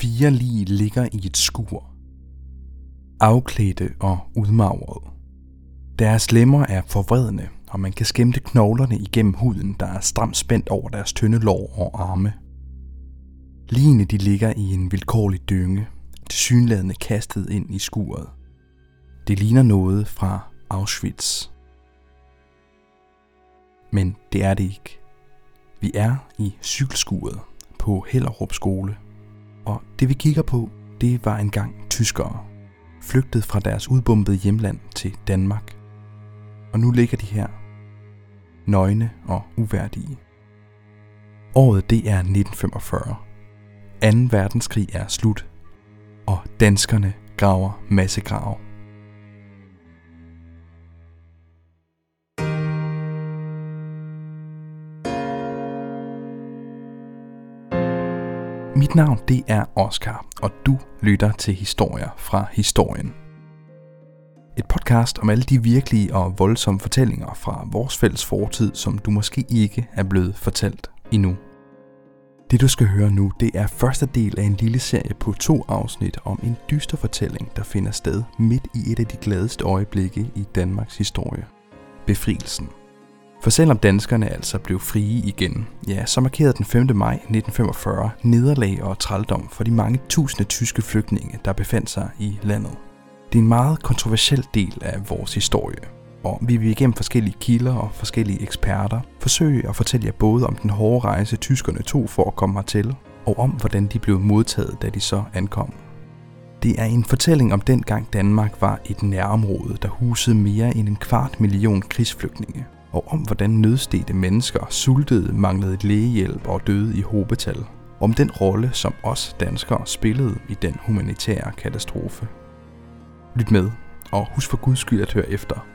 Fire lige ligger i et skur. Afklædte og udmagrede. Deres lemmer er forvredne, og man kan skæmte knoglerne igennem huden, der er stramt spændt over deres tynde lår og arme. Ligene de ligger i en vilkårlig dynge, tilsyneladende kastet ind i skuret. Det ligner noget fra Auschwitz. Men det er det ikke. Vi er i cykelskuret på Hellerup skole, og det vi kigger på, det var engang tyskere, flygtet fra deres udbombede hjemland til Danmark. Og nu ligger de her, nøgne og uværdige. Året det er 1945. 2. verdenskrig er slut, og danskerne graver massegrave. Mit navn det er Oscar, og du lytter til historier fra historien. Et podcast om alle de virkelige og voldsomme fortællinger fra vores fælles fortid, som du måske ikke er blevet fortalt endnu. Det du skal høre nu, det er første del af en lille serie på to afsnit om en dyster fortælling, der finder sted midt i et af de gladeste øjeblikke i Danmarks historie. Befrielsen. For selvom danskerne altså blev frie igen, ja, så markerede den 5. maj 1945 nederlag og trældom for de mange tusinde tyske flygtninge, der befandt sig i landet. Det er en meget kontroversiel del af vores historie, og vi vil igennem forskellige kilder og forskellige eksperter forsøge at fortælle jer både om den hårde rejse tyskerne tog for at komme hertil, og om hvordan de blev modtaget, da de så ankom. Det er en fortælling om dengang Danmark var et nærområde, der husede mere end en kvart million krigsflygtninge, og om hvordan nødstede mennesker sultede, manglede lægehjælp og døde i hobetal. Om den rolle, som os danskere spillede i den humanitære katastrofe. Lyt med, og husk for guds skyld at høre efter.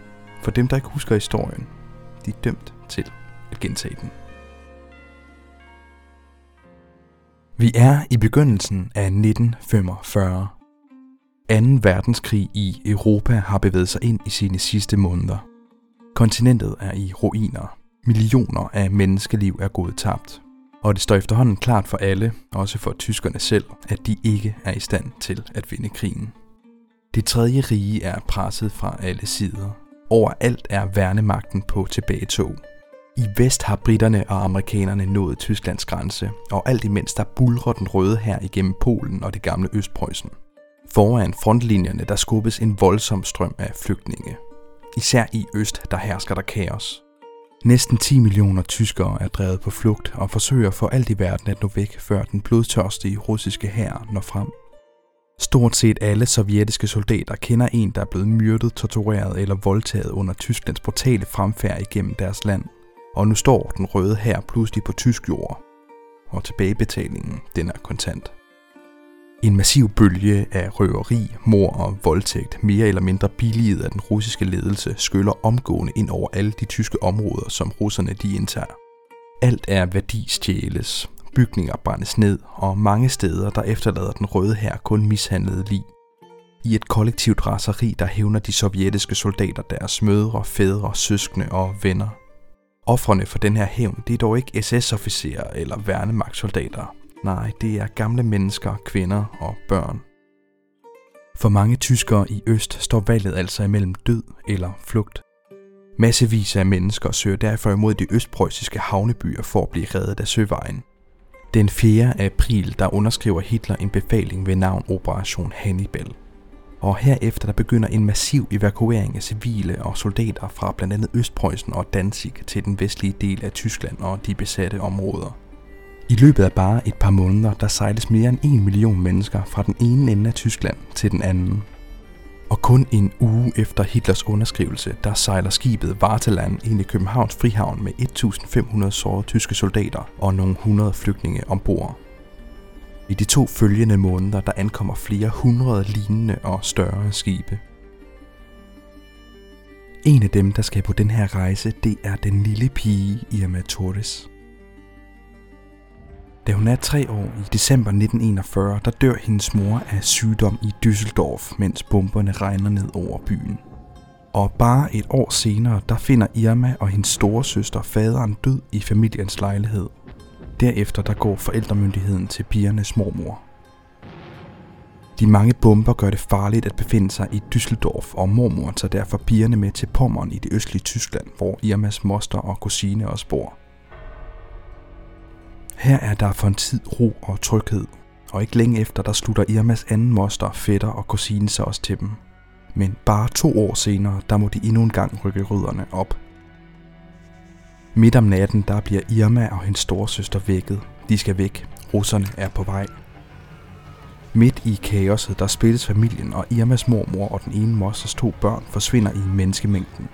For dem, der ikke husker historien, de er dømt til at gentage den. Vi er i begyndelsen af 1945. 2. verdenskrig i Europa har bevæget sig ind i sine sidste måneder. Kontinentet er i ruiner. Millioner af menneskeliv er gået tabt. Og det står efterhånden klart for alle, også for tyskerne selv, at de ikke er i stand til at vinde krigen. Det tredje rige er presset fra alle sider. Overalt er værnemagten på tilbagetog. I vest har britterne og amerikanerne nået Tysklands grænse, og alt imens der bulrer den røde her igennem Polen og det gamle Østpreussen. Foran frontlinjerne der skubbes en voldsom strøm af flygtninge. Især i øst der hersker der kaos. Næsten 10 millioner tyskere er drevet på flugt og forsøger for alt i verden at nå væk, før den blodtørstige russiske hær når frem. Stort set alle sovjetiske soldater kender en, der er blevet myrdet, tortureret eller voldtaget under Tysklands brutale fremfærd igennem deres land. Og nu står den røde her pludselig på tysk jord. Og tilbagebetalingen, den er kontant. En massiv bølge af røveri, mor og voldtægt, mere eller mindre billiget af den russiske ledelse, skyller omgående ind over alle de tyske områder, som russerne de indtager. Alt er værdistjæles, bygninger brændes ned, og mange steder der efterlader den røde her kun mishandlede lig. I et kollektivt raseri, der hævner de sovjetiske soldater deres mødre, fædre, søskende og venner. Offrene for den her hævn, det er dog ikke SS-officerer eller værnemagtsoldater, Nej, det er gamle mennesker, kvinder og børn. For mange tyskere i øst står valget altså imellem død eller flugt. Massevis af mennesker søger derfor imod de østpreussiske havnebyer for at blive reddet af søvejen – den 4. april, der underskriver Hitler en befaling ved navn Operation Hannibal. Og herefter der begynder en massiv evakuering af civile og soldater fra blandt andet Østpreussen og Danzig til den vestlige del af Tyskland og de besatte områder. I løbet af bare et par måneder, der sejles mere end en million mennesker fra den ene ende af Tyskland til den anden. Og kun en uge efter Hitlers underskrivelse, der sejler skibet Varteland ind i Københavns Frihavn med 1500 sårede tyske soldater og nogle hundrede flygtninge ombord. I de to følgende måneder, der ankommer flere hundrede lignende og større skibe. En af dem, der skal på den her rejse, det er den lille pige Irma Torres. Da hun er tre år i december 1941, der dør hendes mor af sygdom i Düsseldorf, mens bomberne regner ned over byen. Og bare et år senere, der finder Irma og hendes store søster faderen død i familiens lejlighed. Derefter der går forældremyndigheden til pigernes mormor. De mange bomber gør det farligt at befinde sig i Düsseldorf, og mormor tager derfor pigerne med til Pommern i det østlige Tyskland, hvor Irmas moster og kusine også bor. Her er der for en tid ro og tryghed, og ikke længe efter, der slutter Irmas anden moster, fætter og kusine sig også til dem. Men bare to år senere, der må de endnu en gang rykke rødderne op. Midt om natten, der bliver Irma og hendes storesøster vækket. De skal væk. Russerne er på vej. Midt i kaoset, der spilles familien, og Irmas mormor og den ene mosters to børn forsvinder i menneskemængden.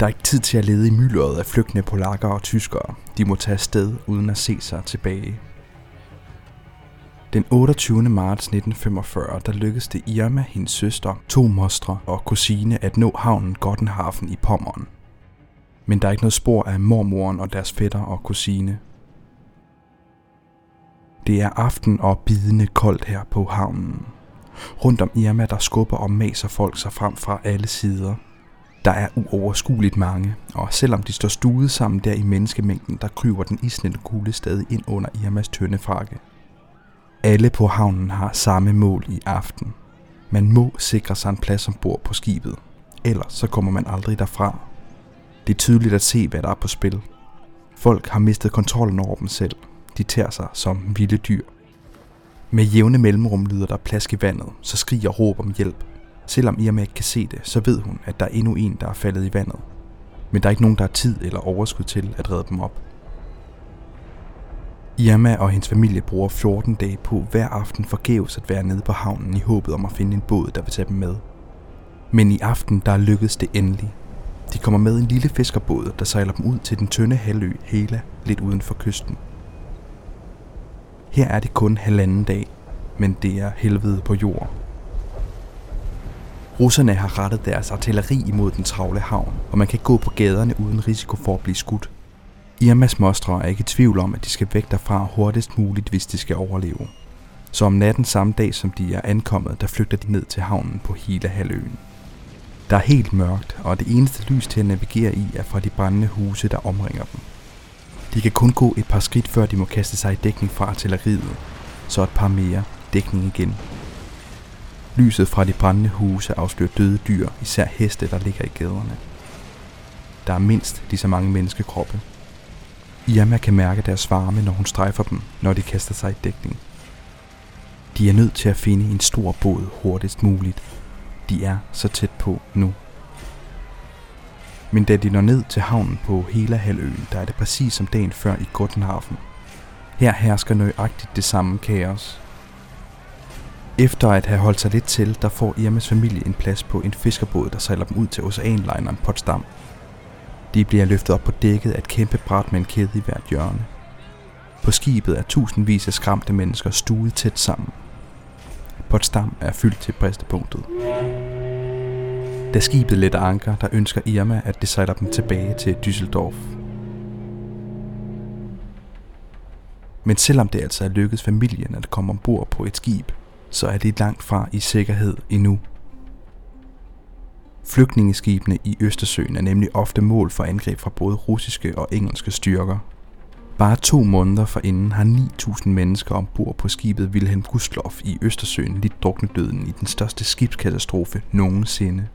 Der er ikke tid til at lede i myldret af flygtende polakker og tyskere. De må tage afsted uden at se sig tilbage. Den 28. marts 1945, der lykkedes det Irma, hendes søster, to mostre og kusine at nå havnen Gottenhafen i Pommern. Men der er ikke noget spor af mormoren og deres fætter og kusine. Det er aften og bidende koldt her på havnen. Rundt om Irma, der skubber og maser folk sig frem fra alle sider. Der er uoverskueligt mange, og selvom de står stuet sammen der i menneskemængden, der kryber den isnende kugle stadig ind under Irmas tynde frakke. Alle på havnen har samme mål i aften. Man må sikre sig en plads ombord på skibet, ellers så kommer man aldrig derfra. Det er tydeligt at se, hvad der er på spil. Folk har mistet kontrollen over dem selv. De tager sig som vilde dyr. Med jævne mellemrum lyder der plask i vandet, så skriger råb om hjælp. Selvom Irma ikke kan se det, så ved hun, at der er endnu en, der er faldet i vandet. Men der er ikke nogen, der har tid eller overskud til at redde dem op. Irma og hendes familie bruger 14 dage på hver aften forgæves at være nede på havnen i håbet om at finde en båd, der vil tage dem med. Men i aften, der lykkedes det endelig. De kommer med en lille fiskerbåd, der sejler dem ud til den tynde halvø Hela, lidt uden for kysten. Her er det kun halvanden dag, men det er helvede på jord. Russerne har rettet deres artilleri imod den travle havn, og man kan gå på gaderne uden risiko for at blive skudt. Irmas mostre er ikke i tvivl om, at de skal væk derfra hurtigst muligt, hvis de skal overleve. Så om natten samme dag, som de er ankommet, der flygter de ned til havnen på hele halvøen. Der er helt mørkt, og det eneste lys til at navigere i er fra de brændende huse, der omringer dem. De kan kun gå et par skridt, før de må kaste sig i dækning fra artilleriet, så et par mere dækning igen. Lyset fra de brændende huse afslører døde dyr, især heste, der ligger i gaderne. Der er mindst lige så mange menneskekroppe, Irma kan mærke deres varme, når hun strejfer dem, når de kaster sig i dækning. De er nødt til at finde en stor båd hurtigst muligt. De er så tæt på nu. Men da de når ned til havnen på hele halvøen, der er det præcis som dagen før i Gottenhafen. Her hersker nøjagtigt det samme kaos. Efter at have holdt sig lidt til, der får Irmas familie en plads på en fiskerbåd, der sejler dem ud til oceanlineren Potsdam de bliver løftet op på dækket af et kæmpe bræt med en kæde i hvert hjørne. På skibet er tusindvis af skræmte mennesker stuet tæt sammen. Potsdam er fyldt til bristepunktet. Da skibet letter anker, der ønsker Irma, at det sejler dem tilbage til Düsseldorf. Men selvom det altså er lykkedes familien at komme ombord på et skib, så er det langt fra i sikkerhed endnu. Flygtningeskibene i Østersøen er nemlig ofte mål for angreb fra både russiske og engelske styrker. Bare to måneder forinden har 9.000 mennesker ombord på skibet Wilhelm Gustloff i Østersøen lidt druknet døden i den største skibskatastrofe nogensinde.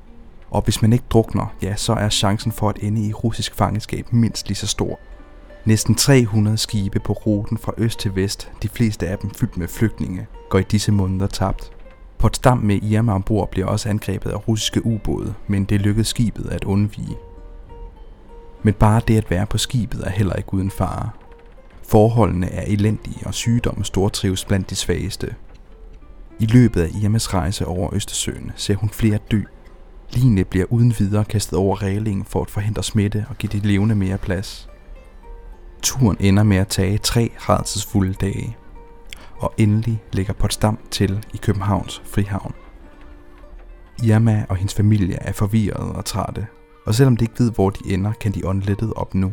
Og hvis man ikke drukner, ja, så er chancen for at ende i russisk fangenskab mindst lige så stor. Næsten 300 skibe på ruten fra øst til vest, de fleste af dem fyldt med flygtninge, går i disse måneder tabt. Potsdam med Irma ombord bliver også angrebet af russiske ubåde, men det lykkedes skibet at undvige. Men bare det at være på skibet er heller ikke uden fare. Forholdene er elendige, og sygdomme stortrives blandt de svageste. I løbet af Irmas rejse over Østersøen ser hun flere dø. Line bliver uden videre kastet over reglingen for at forhindre smitte og give de levende mere plads. Turen ender med at tage tre redselsfulde dage – og endelig lægger Potsdam til i Københavns Frihavn. Irma og hendes familie er forvirrede og trætte, og selvom de ikke ved, hvor de ender, kan de åndelettet op nu.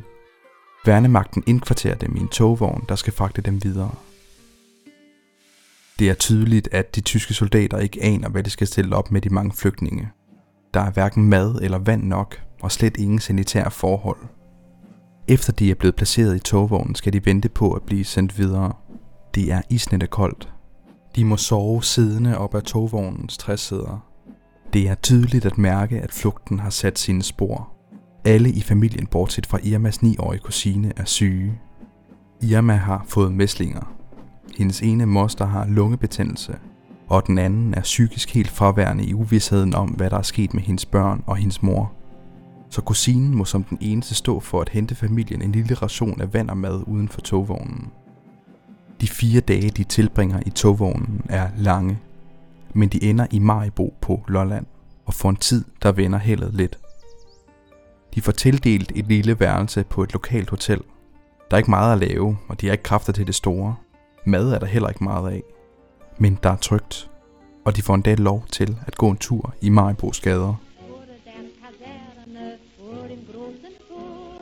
Værnemagten indkvarterer dem i en togvogn, der skal fragte dem videre. Det er tydeligt, at de tyske soldater ikke aner, hvad de skal stille op med de mange flygtninge. Der er hverken mad eller vand nok, og slet ingen sanitære forhold. Efter de er blevet placeret i togvognen, skal de vente på at blive sendt videre – det er isnende koldt. De må sove siddende op ad togvognens træsæder. Det er tydeligt at mærke, at flugten har sat sine spor. Alle i familien, bortset fra Irmas 9-årige kusine, er syge. Irma har fået mæslinger. Hendes ene moster har lungebetændelse, og den anden er psykisk helt fraværende i uvidsheden om, hvad der er sket med hendes børn og hendes mor. Så kusinen må som den eneste stå for at hente familien en lille ration af vand og mad uden for togvognen. De fire dage, de tilbringer i togvognen, er lange, men de ender i Maribo på Lolland, og for en tid, der vender heldet lidt. De får tildelt et lille værelse på et lokalt hotel. Der er ikke meget at lave, og de har ikke kræfter til det store. Mad er der heller ikke meget af. Men der er trygt, og de får endda lov til at gå en tur i Maribos gader.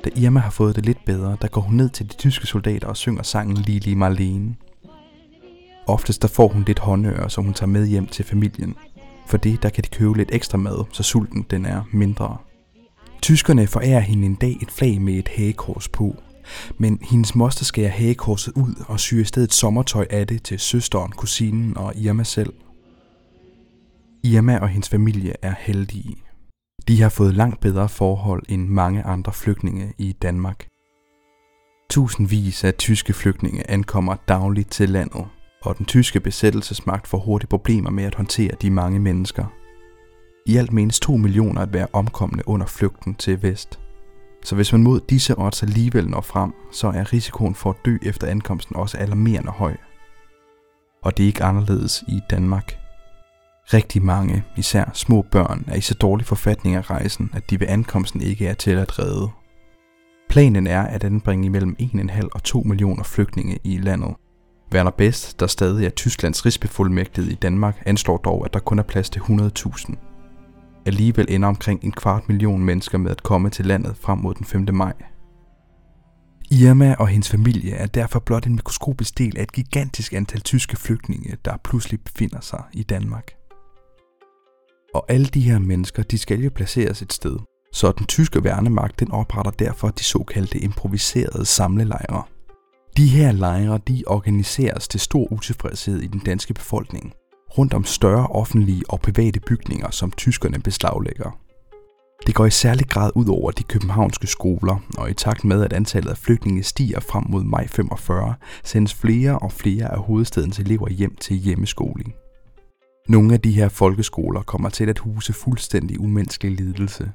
Da Irma har fået det lidt bedre, der går hun ned til de tyske soldater og synger sangen Lili Marlene. Oftest der får hun lidt håndører, som hun tager med hjem til familien. For det, der kan de købe lidt ekstra mad, så sulten den er mindre. Tyskerne forærer hende en dag et flag med et hagekors på, men hendes moster skærer hagekorset ud og syr i stedet sommertøj af det til søsteren, kusinen og Irma selv. Irma og hendes familie er heldige. De har fået langt bedre forhold end mange andre flygtninge i Danmark. Tusindvis af tyske flygtninge ankommer dagligt til landet, og den tyske besættelsesmagt får hurtigt problemer med at håndtere de mange mennesker. I alt menes 2 millioner at være omkomne under flugten til vest. Så hvis man mod disse odds alligevel når frem, så er risikoen for at dø efter ankomsten også alarmerende høj. Og det er ikke anderledes i Danmark. Rigtig mange, især små børn, er i så dårlig forfatning af rejsen, at de ved ankomsten ikke er til at redde. Planen er at anbringe imellem 1,5 og 2 millioner flygtninge i landet. Werner Best, der stadig er Tysklands rigsbefuldmægtighed i Danmark, anslår dog, at der kun er plads til 100.000. Alligevel ender omkring en kvart million mennesker med at komme til landet frem mod den 5. maj. Irma og hendes familie er derfor blot en mikroskopisk del af et gigantisk antal tyske flygtninge, der pludselig befinder sig i Danmark. Og alle de her mennesker, de skal jo placeres et sted. Så den tyske værnemagt, den opretter derfor de såkaldte improviserede samlelejre. De her lejre, de organiseres til stor utilfredshed i den danske befolkning, rundt om større offentlige og private bygninger, som tyskerne beslaglægger. Det går i særlig grad ud over de københavnske skoler, og i takt med, at antallet af flygtninge stiger frem mod maj 45, sendes flere og flere af hovedstedens elever hjem til hjemmeskoling. Nogle af de her folkeskoler kommer til at huse fuldstændig umenneskelig lidelse.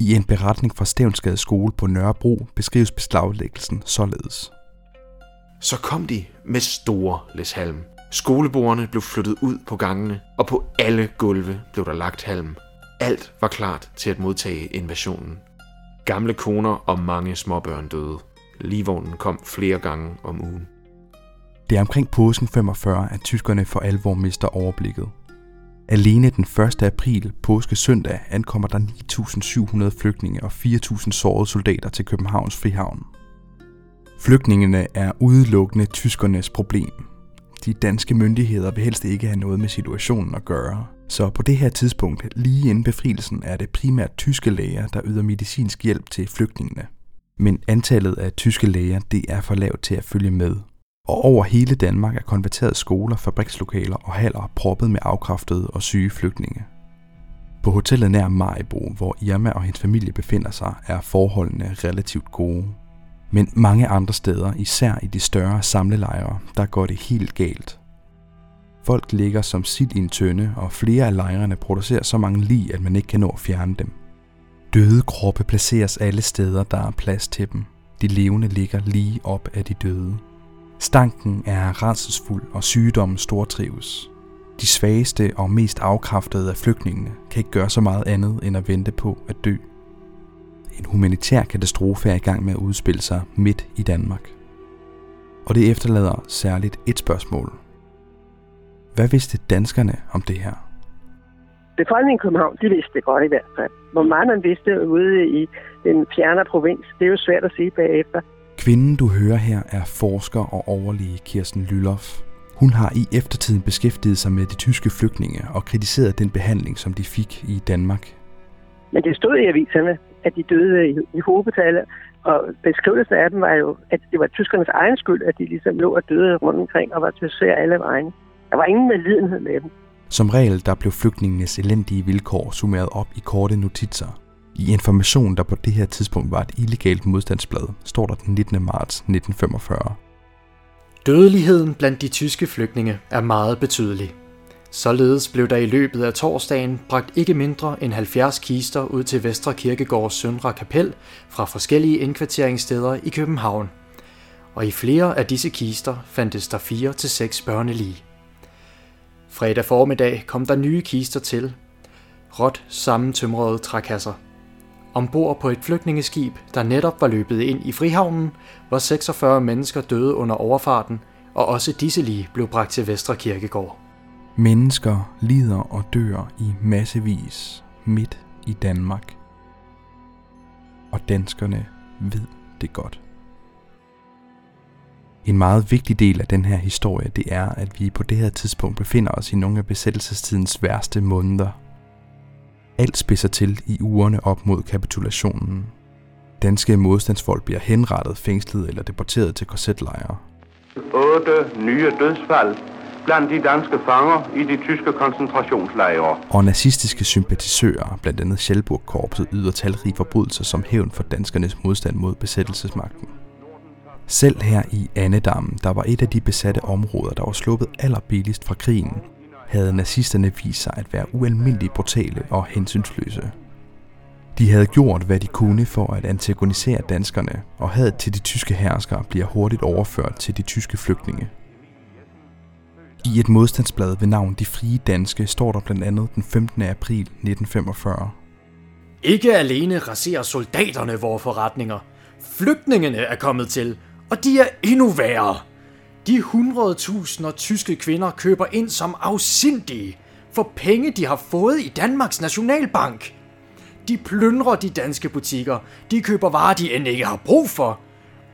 I en beretning fra Stævnsgade skole på Nørrebro beskrives beslaglæggelsen således. Så kom de med store læshalm. Skolebordene blev flyttet ud på gangene, og på alle gulve blev der lagt halm. Alt var klart til at modtage invasionen. Gamle koner og mange småbørn døde. Livvognen kom flere gange om ugen. Det er omkring påsken 45, at tyskerne for alvor mister overblikket. Alene den 1. april, påske søndag, ankommer der 9.700 flygtninge og 4.000 sårede soldater til Københavns Frihavn. Flygtningene er udelukkende tyskernes problem. De danske myndigheder vil helst ikke have noget med situationen at gøre. Så på det her tidspunkt, lige inden befrielsen, er det primært tyske læger, der yder medicinsk hjælp til flygtningene. Men antallet af tyske læger, det er for lavt til at følge med og over hele Danmark er konverteret skoler, fabrikslokaler og haller proppet med afkræftede og syge flygtninge. På hotellet nær Maribo, hvor Irma og hendes familie befinder sig, er forholdene relativt gode. Men mange andre steder, især i de større samlelejre, der går det helt galt. Folk ligger som sild i en tønde, og flere af lejrene producerer så mange lig, at man ikke kan nå at fjerne dem. Døde kroppe placeres alle steder, der er plads til dem. De levende ligger lige op af de døde. Stanken er rædselsfuld, og sygdommen stortrives. De svageste og mest afkræftede af flygtningene kan ikke gøre så meget andet end at vente på at dø. En humanitær katastrofe er i gang med at udspille sig midt i Danmark. Og det efterlader særligt et spørgsmål. Hvad vidste danskerne om det her? Befolkningen i København, de vidste det godt i hvert fald. Hvor meget man vidste ude i den fjerne provins, det er jo svært at sige bagefter. Kvinden, du hører her, er forsker og overlæge Kirsten Lylloff. Hun har i eftertiden beskæftiget sig med de tyske flygtninge og kritiseret den behandling, som de fik i Danmark. Men det stod i aviserne, at de døde i, i og beskrivelsen af dem var jo, at det var tyskernes egen skyld, at de ligesom lå og døde rundt omkring og var til alle vegne. Der var ingen medlidenhed med dem. Som regel der blev flygtningenes elendige vilkår summeret op i korte notitser. I information, der på det her tidspunkt var et illegalt modstandsblad, står der den 19. marts 1945. Dødeligheden blandt de tyske flygtninge er meget betydelig. Således blev der i løbet af torsdagen bragt ikke mindre end 70 kister ud til Vestre Kirkegårds Søndre Kapel fra forskellige indkvarteringssteder i København. Og i flere af disse kister fandtes der 4 til seks børnelige. Fredag formiddag kom der nye kister til. Råt sammentømrede trækasser. Ombord på et flygtningeskib, der netop var løbet ind i Frihavnen, var 46 mennesker døde under overfarten, og også disse lige blev bragt til Vestre Kirkegård. Mennesker lider og dør i massevis midt i Danmark. Og danskerne ved det godt. En meget vigtig del af den her historie, det er, at vi på det her tidspunkt befinder os i nogle af besættelsestidens værste måneder. Alt spidser til i ugerne op mod kapitulationen. Danske modstandsfolk bliver henrettet, fængslet eller deporteret til korsetlejre. 8 nye dødsfald blandt de danske fanger i de tyske koncentrationslejre. Og nazistiske sympatisører, blandt andet Schelburg-korpset, yder talrige forbrydelser som hævn for danskernes modstand mod besættelsesmagten. Selv her i Annedammen, der var et af de besatte områder, der var sluppet allerbilligst fra krigen, havde nazisterne vist sig at være ualmindeligt brutale og hensynsløse. De havde gjort, hvad de kunne for at antagonisere danskerne, og havde til de tyske herskere bliver hurtigt overført til de tyske flygtninge. I et modstandsblad ved navn De Frie Danske står der blandt andet den 15. april 1945. Ikke alene raserer soldaterne vores forretninger. Flygtningene er kommet til, og de er endnu værre. De 100.000 tyske kvinder køber ind som afsindige for penge, de har fået i Danmarks Nationalbank. De plyndrer de danske butikker. De køber varer, de end ikke har brug for.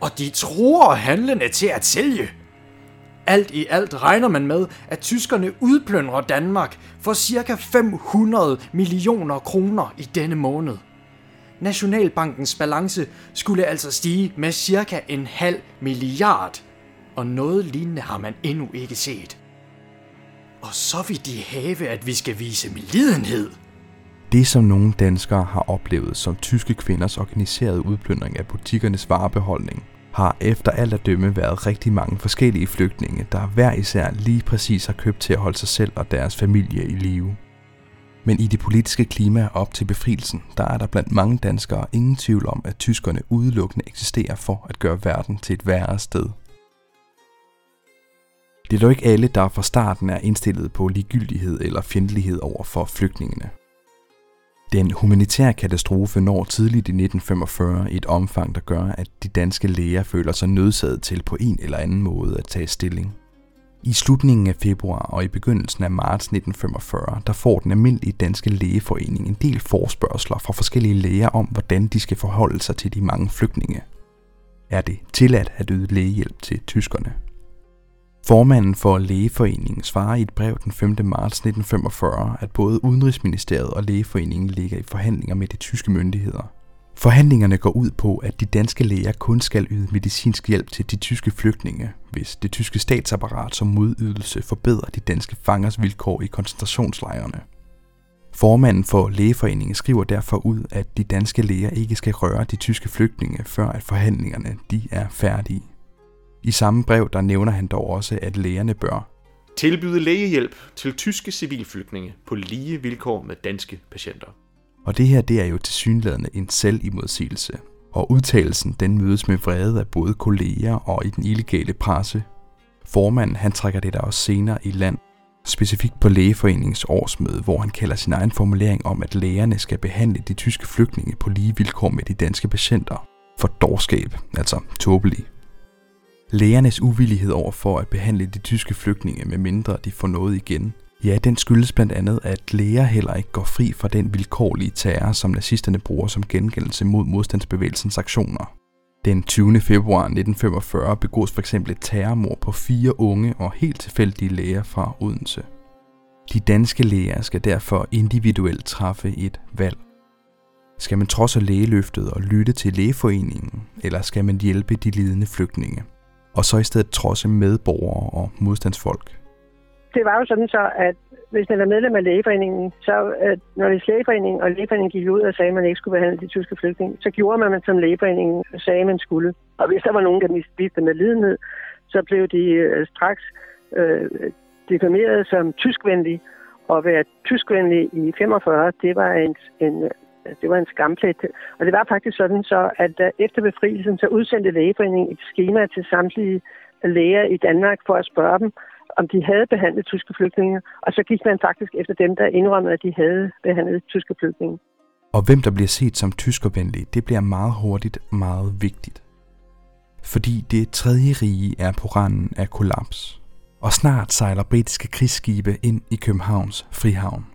Og de tror handlende til at sælge. Alt i alt regner man med, at tyskerne udplyndrer Danmark for ca. 500 millioner kroner i denne måned. Nationalbankens balance skulle altså stige med cirka en halv milliard, og noget lignende har man endnu ikke set. Og så vil de have, at vi skal vise medlidenhed. Det, som nogle danskere har oplevet som tyske kvinders organiserede udplyndring af butikkernes varebeholdning, har efter alt at dømme været rigtig mange forskellige flygtninge, der hver især lige præcis har købt til at holde sig selv og deres familie i live. Men i det politiske klima op til befrielsen, der er der blandt mange danskere ingen tvivl om, at tyskerne udelukkende eksisterer for at gøre verden til et værre sted. Det er dog ikke alle, der fra starten er indstillet på ligegyldighed eller fjendtlighed over for flygtningene. Den humanitære katastrofe når tidligt i 1945 i et omfang, der gør, at de danske læger føler sig nødsaget til på en eller anden måde at tage stilling. I slutningen af februar og i begyndelsen af marts 1945, der får den almindelige danske lægeforening en del forspørgseler fra forskellige læger om, hvordan de skal forholde sig til de mange flygtninge. Er det tilladt at yde lægehjælp til tyskerne? Formanden for Lægeforeningen svarer i et brev den 5. marts 1945, at både Udenrigsministeriet og Lægeforeningen ligger i forhandlinger med de tyske myndigheder. Forhandlingerne går ud på, at de danske læger kun skal yde medicinsk hjælp til de tyske flygtninge, hvis det tyske statsapparat som modydelse forbedrer de danske fangers vilkår i koncentrationslejrene. Formanden for Lægeforeningen skriver derfor ud, at de danske læger ikke skal røre de tyske flygtninge, før at forhandlingerne de er færdige. I samme brev der nævner han dog også, at lægerne bør tilbyde lægehjælp til tyske civilflygtninge på lige vilkår med danske patienter. Og det her det er jo tilsyneladende en selvimodsigelse. Og udtalelsen den mødes med vrede af både kolleger og i den illegale presse. Formanden han trækker det der også senere i land, specifikt på Lægeforeningens årsmøde, hvor han kalder sin egen formulering om, at lægerne skal behandle de tyske flygtninge på lige vilkår med de danske patienter. For dårskab, altså tåbelig. Lægernes uvillighed over for at behandle de tyske flygtninge med mindre de får noget igen, ja, den skyldes blandt andet, at læger heller ikke går fri fra den vilkårlige terror, som nazisterne bruger som gengældelse mod modstandsbevægelsens aktioner. Den 20. februar 1945 begås for eksempel et terrormord på fire unge og helt tilfældige læger fra Odense. De danske læger skal derfor individuelt træffe et valg. Skal man trodse lægeløftet og lytte til lægeforeningen, eller skal man hjælpe de lidende flygtninge? Og så i stedet trodse medborgere og modstandsfolk. det var jo sådan så, at hvis man var medlem af lægeforeningen, så når det lægeforeningen, og lægeforeningen gik ud og sagde, at man ikke skulle behandle de tyske flygtninge, så gjorde man, som lægeforeningen sagde, man skulle. Og hvis der var nogen, der viste med lidenhed, så blev de øh, straks øh, defineret som tyskvenlige. Og at være tyskvenlig i 45, det var en, en det var en skamplet. Og det var faktisk sådan så, at øh, efter befrielsen, så udsendte lægeforeningen et schema til samtlige læger i Danmark for at spørge dem, om de havde behandlet tyske flygtninge, og så gik man faktisk efter dem, der indrømmede, at de havde behandlet tyske flygtninge. Og hvem der bliver set som tyskervenlige, det bliver meget hurtigt meget vigtigt. Fordi det tredje rige er på randen af kollaps. Og snart sejler britiske krigsskibe ind i Københavns frihavn.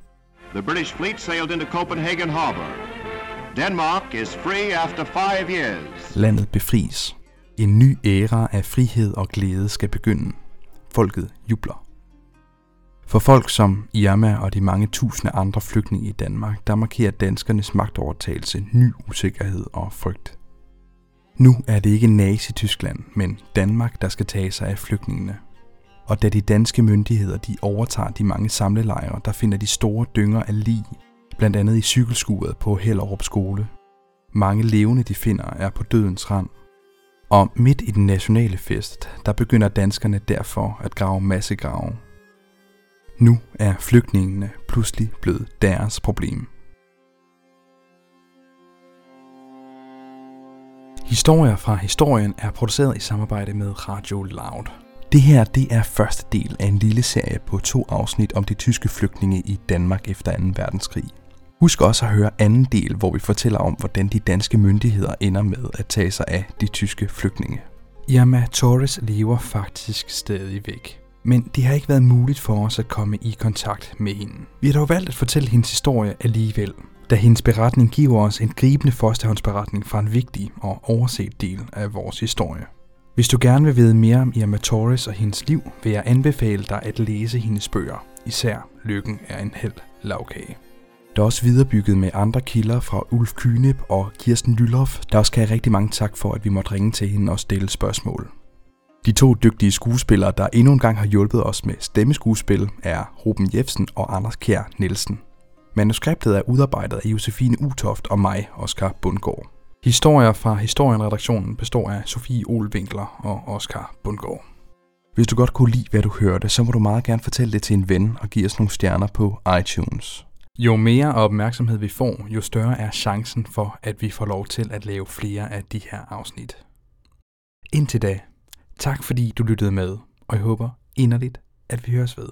The British fleet sailed into Copenhagen harbor. Denmark is free after five years. Landet befries. En ny æra af frihed og glæde skal begynde. Folket jubler. For folk som Irma og de mange tusinde andre flygtninge i Danmark, der markerer danskernes magtovertagelse ny usikkerhed og frygt. Nu er det ikke Nazi-Tyskland, men Danmark, der skal tage sig af flygtningene. Og da de danske myndigheder de overtager de mange samlelejre, der finder de store dynger af lig, blandt andet i cykelskuret på Hellerup skole. Mange levende de finder er på dødens rand, og midt i den nationale fest, der begynder danskerne derfor at grave massegrave. Nu er flygtningene pludselig blevet deres problem. Historier fra historien er produceret i samarbejde med Radio Loud. Det her det er første del af en lille serie på to afsnit om de tyske flygtninge i Danmark efter 2. verdenskrig. Husk også at høre anden del, hvor vi fortæller om, hvordan de danske myndigheder ender med at tage sig af de tyske flygtninge. Irma Torres lever faktisk stadig væk. Men det har ikke været muligt for os at komme i kontakt med hende. Vi har dog valgt at fortælle hendes historie alligevel, da hendes beretning giver os en gribende førstehåndsberetning fra en vigtig og overset del af vores historie. Hvis du gerne vil vide mere om Irma Torres og hendes liv, vil jeg anbefale dig at læse hendes bøger, især Lykken er en held lavkage. Der er også viderebygget med andre kilder fra Ulf Kynep og Kirsten Lylhoff, der også skal have rigtig mange tak for, at vi måtte ringe til hende og stille spørgsmål. De to dygtige skuespillere, der endnu en gang har hjulpet os med stemmeskuespil, er Ruben Jefsen og Anders Kjær Nielsen. Manuskriptet er udarbejdet af Josefine Utoft og mig, Oskar Bundgaard. Historier fra Historienredaktionen består af Sofie Olvinkler og Oskar Bundgaard. Hvis du godt kunne lide, hvad du hørte, så må du meget gerne fortælle det til en ven og give os nogle stjerner på iTunes. Jo mere opmærksomhed vi får, jo større er chancen for, at vi får lov til at lave flere af de her afsnit. Indtil da, tak fordi du lyttede med, og jeg håber inderligt, at vi høres ved.